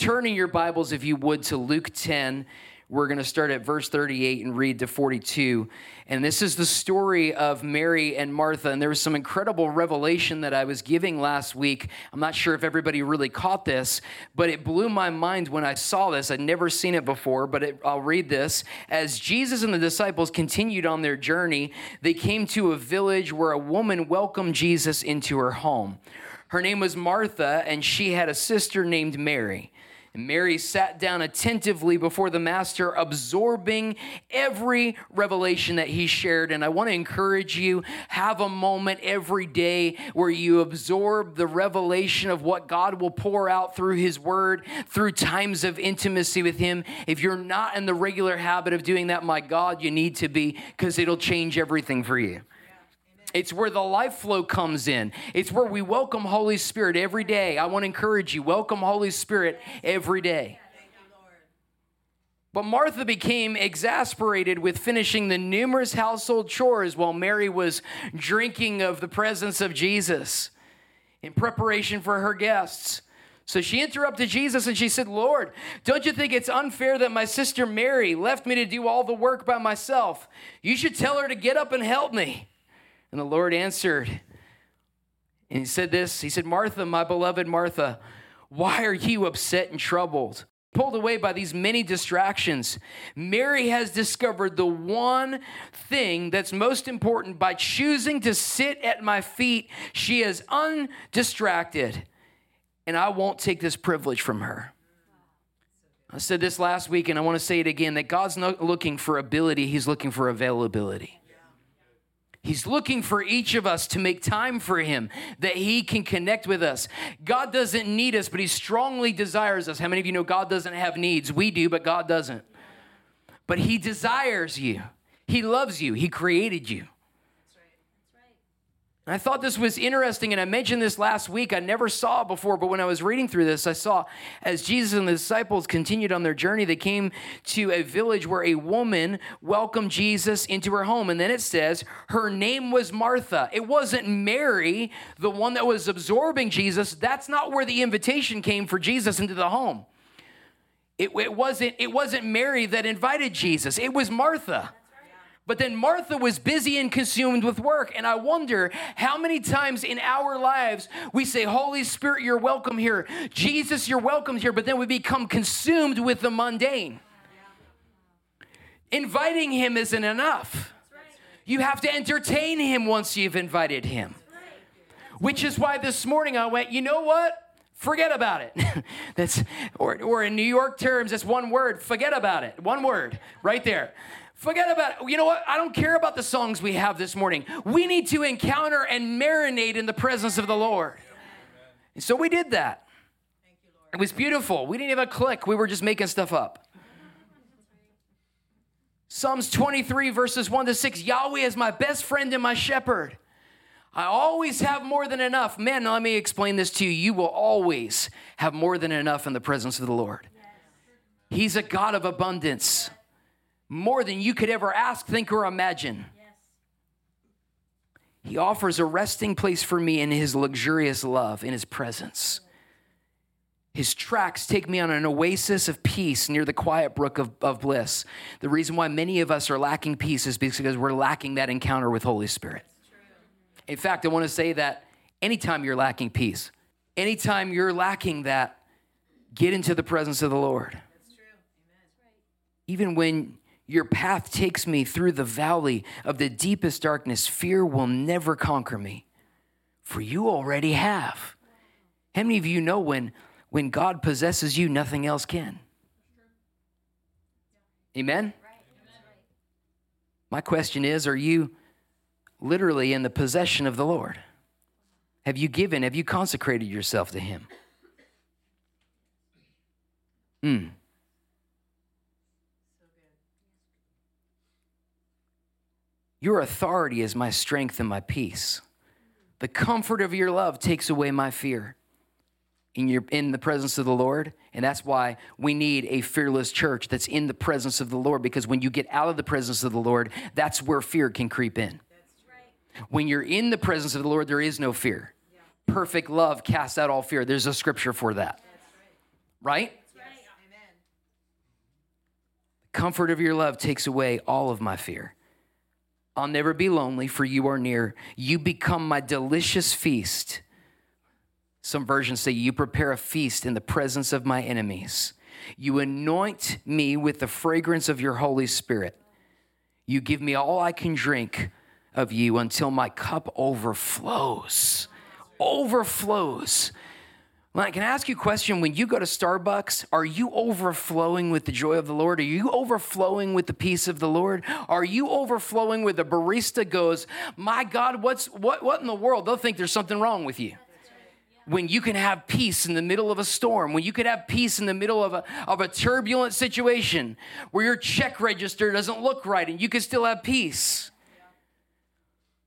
Turning your Bibles, if you would, to Luke 10. We're going to start at verse 38 and read to 42. And this is the story of Mary and Martha. And there was some incredible revelation that I was giving last week. I'm not sure if everybody really caught this, but it blew my mind when I saw this. I'd never seen it before, but it, I'll read this. As Jesus and the disciples continued on their journey, they came to a village where a woman welcomed Jesus into her home. Her name was Martha, and she had a sister named Mary. And Mary sat down attentively before the Master, absorbing every revelation that he shared. And I want to encourage you have a moment every day where you absorb the revelation of what God will pour out through his word, through times of intimacy with him. If you're not in the regular habit of doing that, my God, you need to be because it'll change everything for you. It's where the life flow comes in. It's where we welcome Holy Spirit every day. I want to encourage you welcome Holy Spirit every day. But Martha became exasperated with finishing the numerous household chores while Mary was drinking of the presence of Jesus in preparation for her guests. So she interrupted Jesus and she said, Lord, don't you think it's unfair that my sister Mary left me to do all the work by myself? You should tell her to get up and help me. And the Lord answered, and he said this He said, Martha, my beloved Martha, why are you upset and troubled? Pulled away by these many distractions. Mary has discovered the one thing that's most important by choosing to sit at my feet. She is undistracted, and I won't take this privilege from her. I said this last week, and I want to say it again that God's not looking for ability, He's looking for availability. He's looking for each of us to make time for Him, that He can connect with us. God doesn't need us, but He strongly desires us. How many of you know God doesn't have needs? We do, but God doesn't. But He desires you, He loves you, He created you. I thought this was interesting, and I mentioned this last week. I never saw it before, but when I was reading through this, I saw as Jesus and the disciples continued on their journey, they came to a village where a woman welcomed Jesus into her home. And then it says her name was Martha. It wasn't Mary, the one that was absorbing Jesus. That's not where the invitation came for Jesus into the home. It, it wasn't, it wasn't Mary that invited Jesus, it was Martha. But then Martha was busy and consumed with work. And I wonder how many times in our lives we say, Holy Spirit, you're welcome here. Jesus, you're welcome here. But then we become consumed with the mundane. Inviting him isn't enough. You have to entertain him once you've invited him. Which is why this morning I went, you know what? Forget about it. that's or, or in New York terms, that's one word. Forget about it. One word right there. Forget about it. You know what? I don't care about the songs we have this morning. We need to encounter and marinate in the presence of the Lord. And so we did that. It was beautiful. We didn't a click, we were just making stuff up. Psalms 23, verses 1 to 6 Yahweh is my best friend and my shepherd. I always have more than enough. Man, let me explain this to you. You will always have more than enough in the presence of the Lord. He's a God of abundance more than you could ever ask, think, or imagine. He offers a resting place for me in his luxurious love, in his presence. His tracks take me on an oasis of peace near the quiet brook of, of bliss. The reason why many of us are lacking peace is because we're lacking that encounter with Holy Spirit. In fact, I want to say that anytime you're lacking peace, anytime you're lacking that, get into the presence of the Lord. Even when your path takes me through the valley of the deepest darkness. Fear will never conquer me, for you already have. How many of you know when, when God possesses you, nothing else can? Amen? My question is Are you literally in the possession of the Lord? Have you given, have you consecrated yourself to Him? Mm. Your authority is my strength and my peace. The comfort of your love takes away my fear in your in the presence of the Lord. And that's why we need a fearless church that's in the presence of the Lord because when you get out of the presence of the Lord, that's where fear can creep in. Right. When you're in the presence of the Lord, there is no fear. Yeah. Perfect love casts out all fear. There's a scripture for that. Right? right? The comfort of your love takes away all of my fear. I'll never be lonely, for you are near. You become my delicious feast. Some versions say, You prepare a feast in the presence of my enemies. You anoint me with the fragrance of your Holy Spirit. You give me all I can drink of you until my cup overflows. Overflows. Can I ask you a question? When you go to Starbucks, are you overflowing with the joy of the Lord? Are you overflowing with the peace of the Lord? Are you overflowing with the barista goes, My God, what's what what in the world? They'll think there's something wrong with you. When you can have peace in the middle of a storm, when you can have peace in the middle of a, of a turbulent situation where your check register doesn't look right and you can still have peace.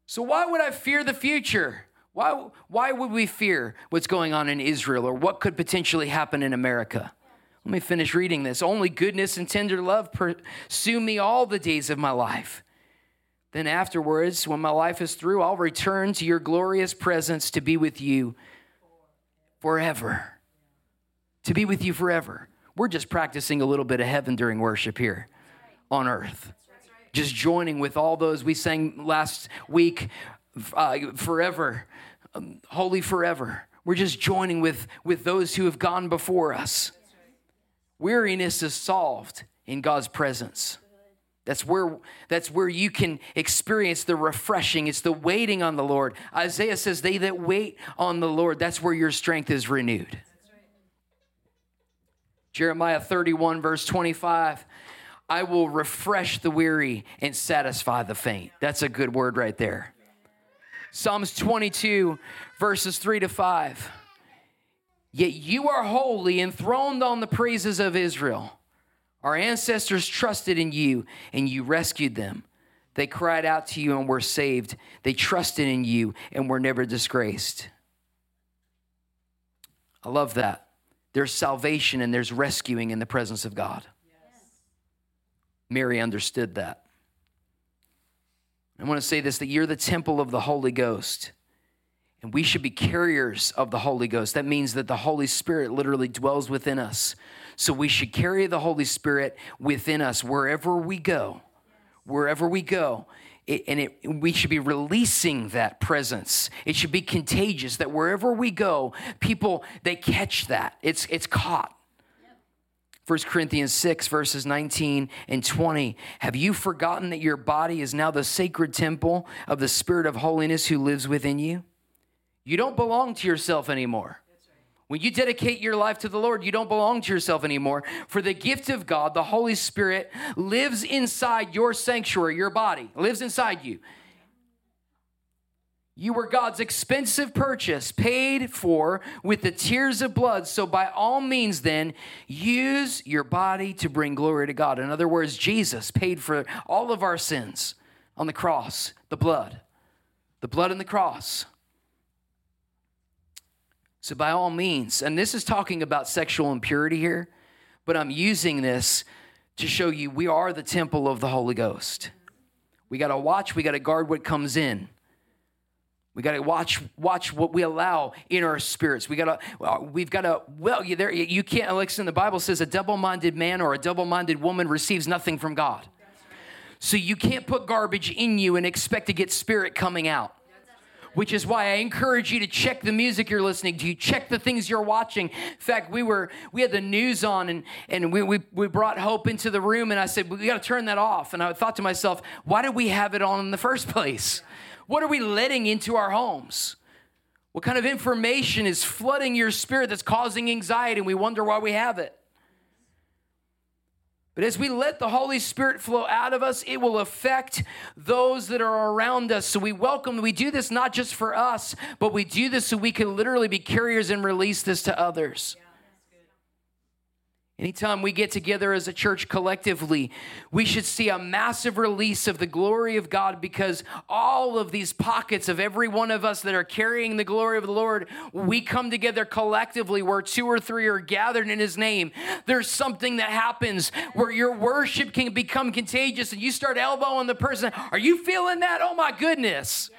So, why would I fear the future? Why, why would we fear what's going on in Israel or what could potentially happen in America? Let me finish reading this. Only goodness and tender love pursue me all the days of my life. Then afterwards, when my life is through, I'll return to your glorious presence to be with you forever. To be with you forever. We're just practicing a little bit of heaven during worship here on earth. Just joining with all those we sang last week uh, forever, um, holy forever. We're just joining with, with those who have gone before us. Weariness is solved in God's presence. That's where, that's where you can experience the refreshing. It's the waiting on the Lord. Isaiah says, They that wait on the Lord, that's where your strength is renewed. Jeremiah 31, verse 25 I will refresh the weary and satisfy the faint. That's a good word right there. Psalms 22, verses 3 to 5. Yet you are holy, enthroned on the praises of Israel. Our ancestors trusted in you, and you rescued them. They cried out to you and were saved. They trusted in you and were never disgraced. I love that. There's salvation and there's rescuing in the presence of God. Yes. Mary understood that. I want to say this that you're the temple of the Holy Ghost. And we should be carriers of the Holy Ghost. That means that the Holy Spirit literally dwells within us. So we should carry the Holy Spirit within us wherever we go. Wherever we go. It, and it, we should be releasing that presence. It should be contagious that wherever we go, people, they catch that. It's, it's caught. 1 Corinthians 6, verses 19 and 20. Have you forgotten that your body is now the sacred temple of the Spirit of holiness who lives within you? You don't belong to yourself anymore. When you dedicate your life to the Lord, you don't belong to yourself anymore. For the gift of God, the Holy Spirit, lives inside your sanctuary, your body, lives inside you. You were God's expensive purchase, paid for with the tears of blood. So, by all means, then, use your body to bring glory to God. In other words, Jesus paid for all of our sins on the cross, the blood, the blood in the cross. So, by all means, and this is talking about sexual impurity here, but I'm using this to show you we are the temple of the Holy Ghost. We got to watch, we got to guard what comes in. We got to watch watch what we allow in our spirits. We got to uh, we've got to well you there you can't listen the Bible says a double-minded man or a double-minded woman receives nothing from God. So you can't put garbage in you and expect to get spirit coming out. Which is why I encourage you to check the music you're listening to, You check the things you're watching. In fact, we were we had the news on and and we we, we brought hope into the room and I said we got to turn that off. And I thought to myself, why did we have it on in the first place? What are we letting into our homes? What kind of information is flooding your spirit that's causing anxiety and we wonder why we have it? But as we let the Holy Spirit flow out of us, it will affect those that are around us. So we welcome, we do this not just for us, but we do this so we can literally be carriers and release this to others. Anytime we get together as a church collectively, we should see a massive release of the glory of God because all of these pockets of every one of us that are carrying the glory of the Lord, we come together collectively where two or three are gathered in His name. There's something that happens where your worship can become contagious and you start elbowing the person. Are you feeling that? Oh my goodness.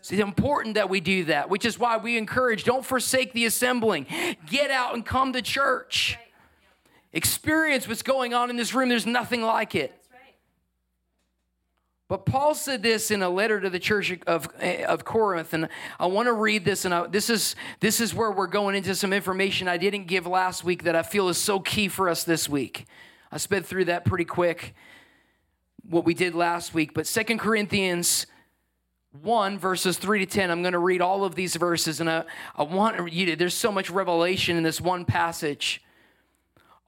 It's important that we do that, which is why we encourage don't forsake the assembling. Get out and come to church experience what's going on in this room. There's nothing like it. But Paul said this in a letter to the church of, of Corinth, and I want to read this. And I, this is this is where we're going into some information I didn't give last week that I feel is so key for us this week. I sped through that pretty quick, what we did last week. But Second Corinthians 1 verses 3 to 10 i'm going to read all of these verses and i, I want you to there's so much revelation in this one passage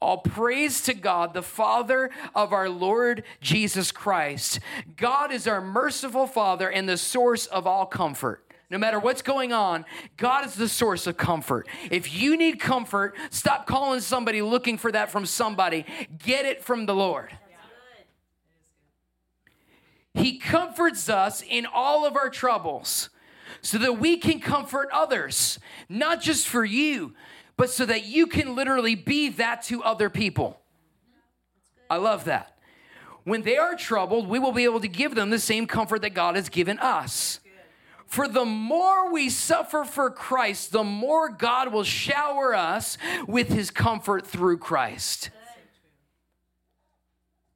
all praise to God, the Father of our Lord Jesus Christ. God is our merciful Father and the source of all comfort. No matter what's going on, God is the source of comfort. If you need comfort, stop calling somebody looking for that from somebody. Get it from the Lord. He comforts us in all of our troubles so that we can comfort others, not just for you, but so that you can literally be that to other people. I love that. When they are troubled, we will be able to give them the same comfort that God has given us. For the more we suffer for Christ, the more God will shower us with his comfort through Christ.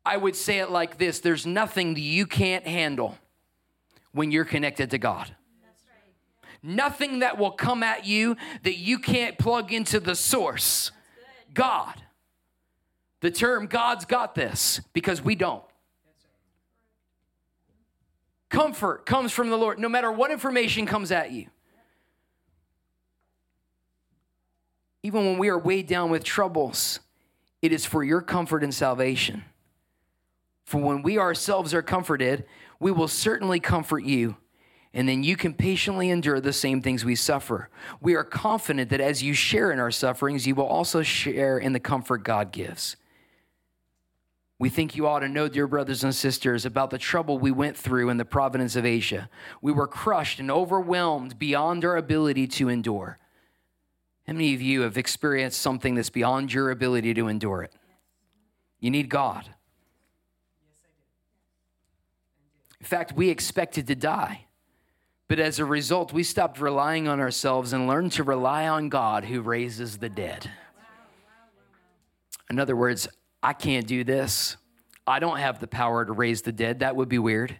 I would say it like this there's nothing you can't handle when you're connected to God nothing that will come at you that you can't plug into the source God. The term God's got this because we don't. Comfort comes from the Lord no matter what information comes at you. Even when we are weighed down with troubles, it is for your comfort and salvation. For when we ourselves are comforted, we will certainly comfort you and then you can patiently endure the same things we suffer. We are confident that as you share in our sufferings, you will also share in the comfort God gives. We think you ought to know, dear brothers and sisters, about the trouble we went through in the province of Asia. We were crushed and overwhelmed beyond our ability to endure. How many of you have experienced something that's beyond your ability to endure it? You need God. In fact, we expected to die. But as a result, we stopped relying on ourselves and learned to rely on God who raises the dead. In other words, I can't do this. I don't have the power to raise the dead. That would be weird.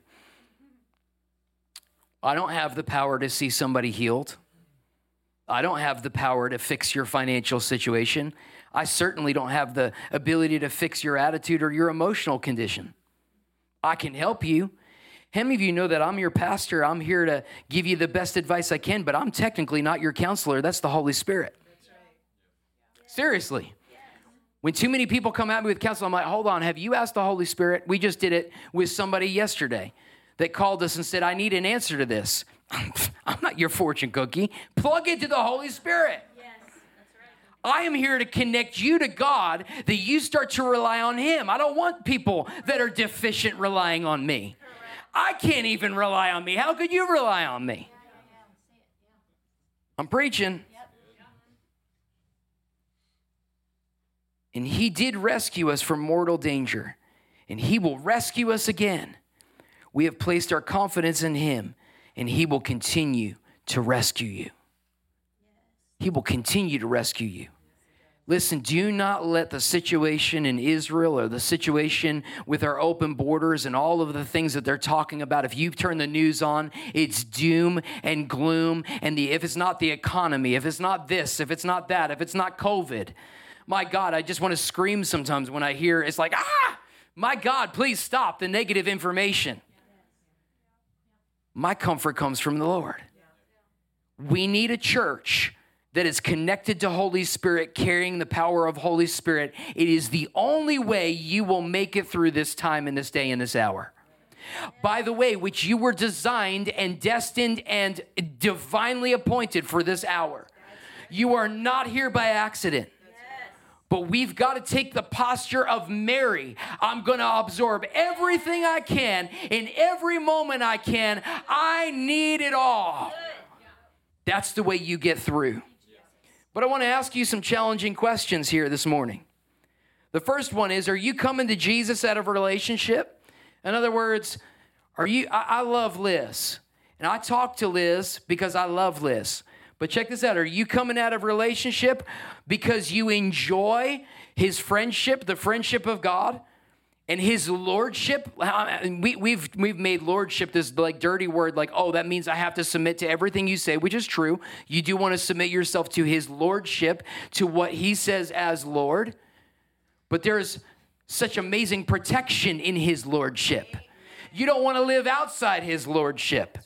I don't have the power to see somebody healed. I don't have the power to fix your financial situation. I certainly don't have the ability to fix your attitude or your emotional condition. I can help you, how many of you know that I'm your pastor? I'm here to give you the best advice I can, but I'm technically not your counselor. That's the Holy Spirit. Seriously. When too many people come at me with counsel, I'm like, hold on, have you asked the Holy Spirit? We just did it with somebody yesterday that called us and said, I need an answer to this. I'm not your fortune cookie. Plug into the Holy Spirit. I am here to connect you to God that you start to rely on Him. I don't want people that are deficient relying on me. I can't even rely on me. How could you rely on me? I'm preaching. And he did rescue us from mortal danger, and he will rescue us again. We have placed our confidence in him, and he will continue to rescue you. He will continue to rescue you. Listen, do not let the situation in Israel or the situation with our open borders and all of the things that they're talking about. If you turn the news on, it's doom and gloom. And the, if it's not the economy, if it's not this, if it's not that, if it's not COVID, my God, I just want to scream sometimes when I hear it's like, ah, my God, please stop the negative information. My comfort comes from the Lord. We need a church that is connected to Holy Spirit, carrying the power of Holy Spirit, it is the only way you will make it through this time in this day and this hour. By the way, which you were designed and destined and divinely appointed for this hour. You are not here by accident. But we've got to take the posture of Mary. I'm going to absorb everything I can in every moment I can. I need it all. That's the way you get through. But I want to ask you some challenging questions here this morning. The first one is Are you coming to Jesus out of a relationship? In other words, are you? I, I love Liz, and I talk to Liz because I love Liz. But check this out. Are you coming out of relationship because you enjoy his friendship, the friendship of God? And his lordship, we, we've we've made lordship this like dirty word, like oh that means I have to submit to everything you say, which is true. You do want to submit yourself to his lordship, to what he says as Lord. But there's such amazing protection in his lordship. You don't want to live outside his lordship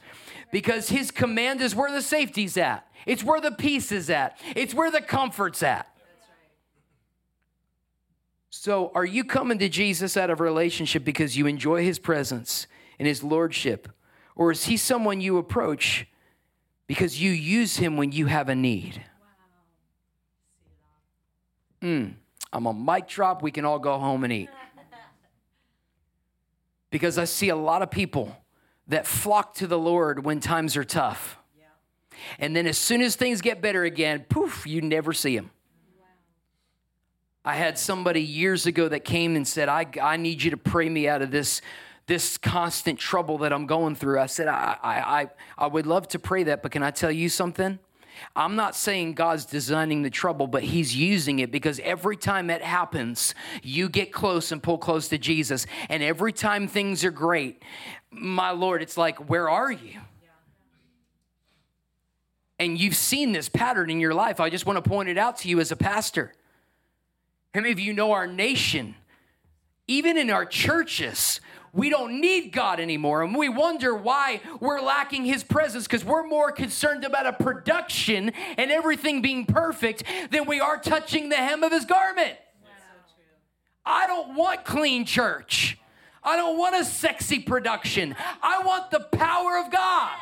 because his command is where the safety's at. It's where the peace is at. It's where the comfort's at. So, are you coming to Jesus out of relationship because you enjoy his presence and his lordship? Or is he someone you approach because you use him when you have a need? Hmm. I'm a mic drop. We can all go home and eat. Because I see a lot of people that flock to the Lord when times are tough. And then as soon as things get better again, poof, you never see them. I had somebody years ago that came and said, I, I need you to pray me out of this, this constant trouble that I'm going through. I said, I, I, I, I would love to pray that, but can I tell you something? I'm not saying God's designing the trouble, but He's using it because every time it happens, you get close and pull close to Jesus. And every time things are great, my Lord, it's like, where are you? and you've seen this pattern in your life. I just want to point it out to you as a pastor. How many of you know our nation? Even in our churches, we don't need God anymore. And we wonder why we're lacking His presence because we're more concerned about a production and everything being perfect than we are touching the hem of His garment. I don't want clean church. I don't want a sexy production. I want the power of God.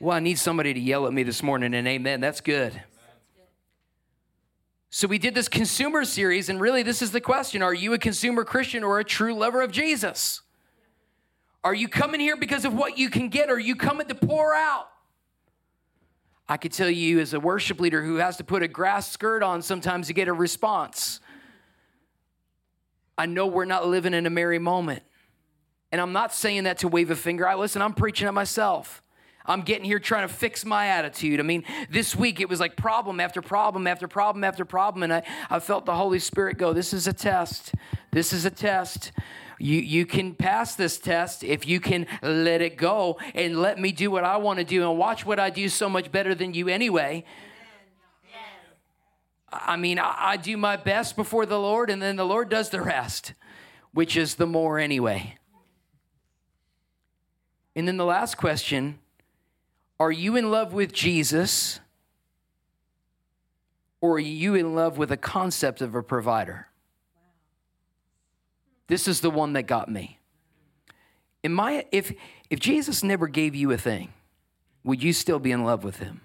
Well, I need somebody to yell at me this morning and amen. That's good. So, we did this consumer series, and really, this is the question Are you a consumer Christian or a true lover of Jesus? Are you coming here because of what you can get, or are you coming to pour out? I could tell you, as a worship leader who has to put a grass skirt on sometimes to get a response, I know we're not living in a Mary moment. And I'm not saying that to wave a finger. I listen, I'm preaching at myself. I'm getting here trying to fix my attitude. I mean, this week it was like problem after problem after problem after problem. And I, I felt the Holy Spirit go, This is a test. This is a test. You, you can pass this test if you can let it go and let me do what I want to do and watch what I do so much better than you anyway. I mean, I, I do my best before the Lord, and then the Lord does the rest, which is the more anyway. And then the last question are you in love with Jesus or are you in love with a concept of a provider? This is the one that got me. In my, if, if Jesus never gave you a thing, would you still be in love with him?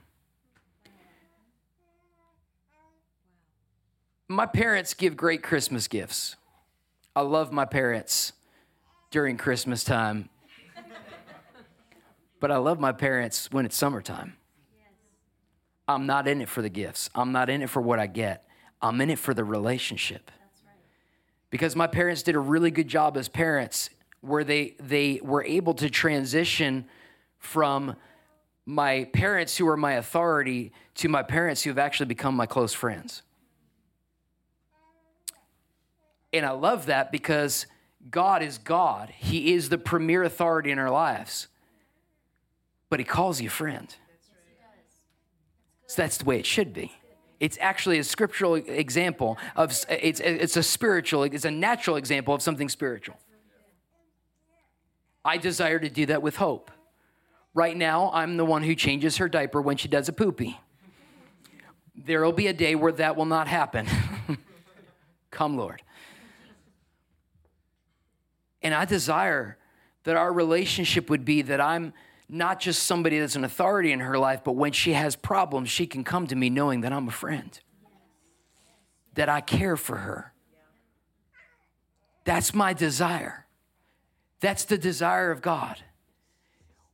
My parents give great Christmas gifts. I love my parents during Christmas time but I love my parents when it's summertime. I'm not in it for the gifts. I'm not in it for what I get. I'm in it for the relationship. Because my parents did a really good job as parents where they they were able to transition from my parents who are my authority to my parents who have actually become my close friends. And I love that because God is God. He is the premier authority in our lives but he calls you friend. So that's the way it should be. It's actually a scriptural example of it's it's a spiritual, it's a natural example of something spiritual. I desire to do that with Hope. Right now, I'm the one who changes her diaper when she does a poopy. There will be a day where that will not happen. Come, Lord. And I desire that our relationship would be that I'm not just somebody that's an authority in her life, but when she has problems, she can come to me knowing that I'm a friend. that I care for her. That's my desire. That's the desire of God.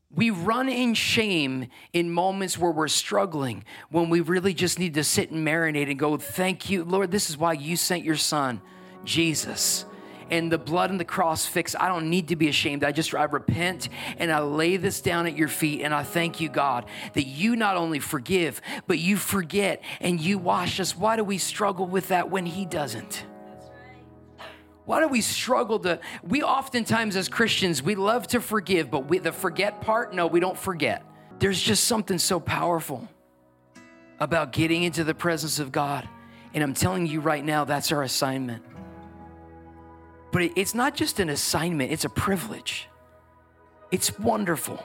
We run in shame in moments where we're struggling, when we really just need to sit and marinate and go, Thank you, Lord. This is why you sent your son, Jesus. And the blood and the cross fix. I don't need to be ashamed. I just I repent and I lay this down at your feet and I thank you, God, that you not only forgive, but you forget and you wash us. Why do we struggle with that when He doesn't? Why do we struggle to? We oftentimes, as Christians, we love to forgive, but we, the forget part, no, we don't forget. There's just something so powerful about getting into the presence of God. And I'm telling you right now, that's our assignment. But it's not just an assignment, it's a privilege. It's wonderful.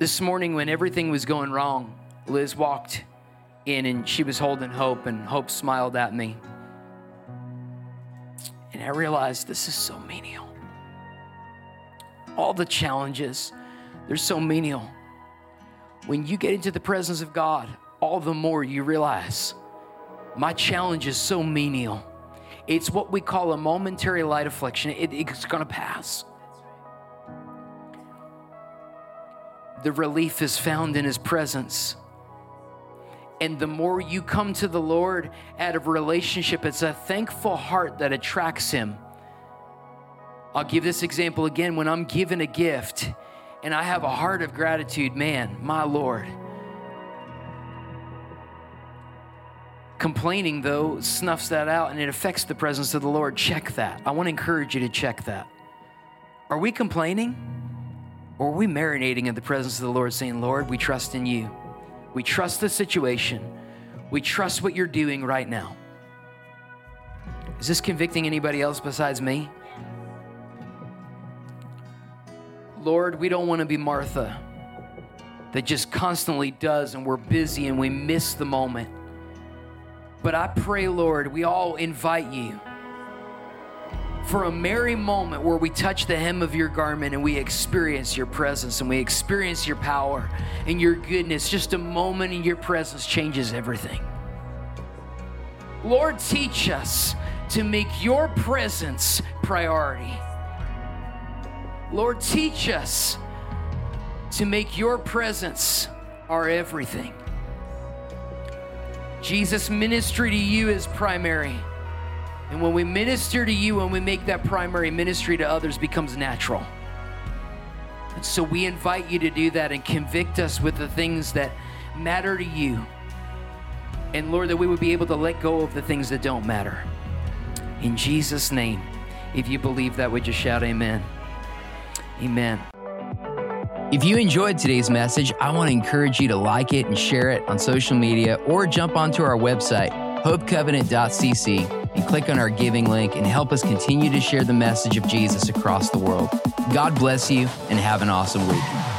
This morning, when everything was going wrong, Liz walked in and she was holding Hope, and Hope smiled at me. And I realized this is so menial. All the challenges, they're so menial. When you get into the presence of God, all the more you realize my challenge is so menial. It's what we call a momentary light affliction. It, it's going to pass. The relief is found in His presence. And the more you come to the Lord out of relationship, it's a thankful heart that attracts Him. I'll give this example again. When I'm given a gift and I have a heart of gratitude, man, my Lord. Complaining, though, snuffs that out and it affects the presence of the Lord. Check that. I want to encourage you to check that. Are we complaining? Or are we marinating in the presence of the Lord, saying, Lord, we trust in you? We trust the situation. We trust what you're doing right now. Is this convicting anybody else besides me? Lord, we don't want to be Martha that just constantly does and we're busy and we miss the moment. But I pray, Lord, we all invite you for a Mary moment where we touch the hem of your garment and we experience your presence and we experience your power and your goodness. Just a moment in your presence changes everything. Lord, teach us to make your presence priority. Lord, teach us to make your presence our everything. Jesus' ministry to you is primary. And when we minister to you and we make that primary ministry to others becomes natural. And so we invite you to do that and convict us with the things that matter to you. And Lord, that we would be able to let go of the things that don't matter. In Jesus' name, if you believe that, would you shout amen? Amen. If you enjoyed today's message, I want to encourage you to like it and share it on social media or jump onto our website, hopecovenant.cc and click on our giving link and help us continue to share the message of Jesus across the world. God bless you and have an awesome week.